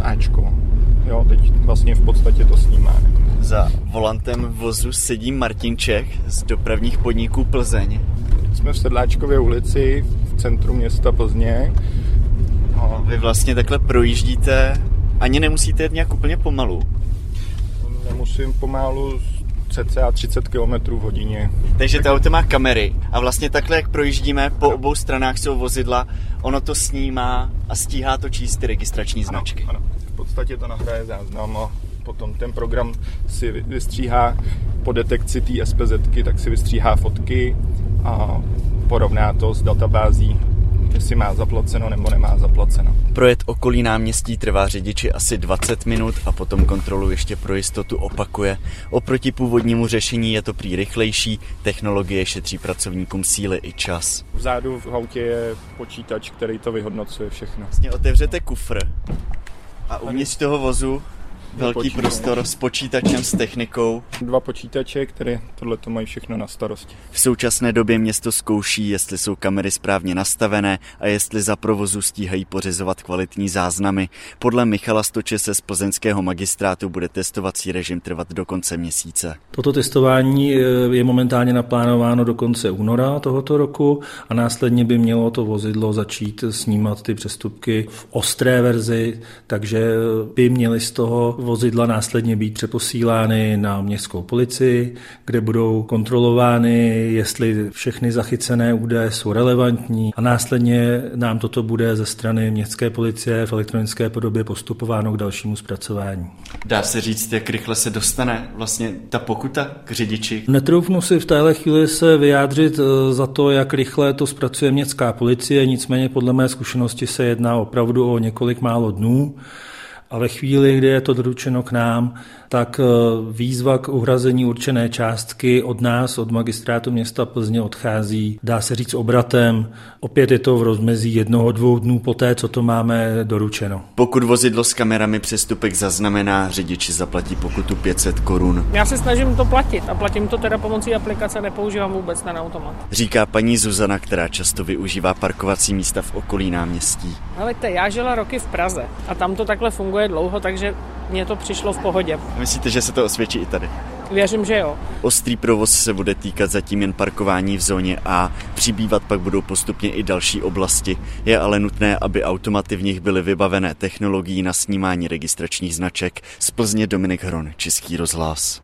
Ačko. Jo, teď vlastně v podstatě to snímá. Za volantem vozu sedí Martin Čech z dopravních podniků Plzeň. Jsme v Sedláčkově ulici v centru města Plzně. No, vy vlastně takhle projíždíte, ani nemusíte jet nějak úplně pomalu. Nemusím pomalu cca 30 km v hodině. Takže to auto má kamery a vlastně takhle, jak projíždíme, po obou stranách jsou vozidla, ono to snímá a stíhá to číst ty registrační značky. Ano, ano. V podstatě to nahraje záznam a potom ten program si vystříhá po detekci té SPZ, tak si vystříhá fotky a porovná to s databází jestli má zaplaceno nebo nemá zaplaceno. Projet okolí náměstí trvá řidiči asi 20 minut a potom kontrolu ještě pro jistotu opakuje. Oproti původnímu řešení je to prý rychlejší, technologie šetří pracovníkům síly i čas. Vzadu v autě je počítač, který to vyhodnocuje všechno. Vlastně otevřete kufr a uvnitř toho vozu velký počítač. prostor s počítačem, s technikou. Dva počítače, které tohle to mají všechno na starosti. V současné době město zkouší, jestli jsou kamery správně nastavené a jestli za provozu stíhají pořizovat kvalitní záznamy. Podle Michala Stoče se z plzeňského magistrátu bude testovací režim trvat do konce měsíce. Toto testování eh, je momentálně naplánováno do konce února tohoto roku a následně by mělo to vozidlo začít snímat ty přestupky v ostré verzi, takže by měli z toho vozidla následně být přeposílány na městskou policii, kde budou kontrolovány, jestli všechny zachycené údaje jsou relevantní a následně nám toto bude ze strany městské policie v elektronické podobě postupováno k dalšímu zpracování. Dá se říct, jak rychle se dostane vlastně ta pokuta k řidiči? Netroufnu si v téhle chvíli se vyjádřit eh, za to, jak rychle to zpracuje městská policie, nicméně podle mé zkušenosti se jedná opravdu o několik málo dnů. A ve chvíli, kdy je to doručeno k nám, tak eh, výzva k uhrazení určené částky od nás, od magistrátu města Plzně odchází, dá se říct obratem. Opět je to v rozmezí jednoho, dvou dnů poté, co to máme doručeno. Pokud vozidlo s kamerami přestupek zaznamená, řidiči zaplatí pokutu 500 korun. Já se snažím to platit a platím to teda pomocí aplikace, nepoužívám vůbec ten automat. Říká paní Zuzana, která často využívá parkovací místa v okolí náměstí. Helejte, já žila roky v Praze a tam to takhle funguje dlouho, takže mně to přišlo v pohodě. Myslíte, že se to osvědčí i tady? Věřím, že jo. Ostrý provoz se bude týkat zatím jen parkování v zóně A, přibývat pak budou postupně i další oblasti. Je ale nutné, aby automaty v nich byly vybavené technologií na snímání registračních značek. Z Plzně Dominik Hron, Český rozhlas.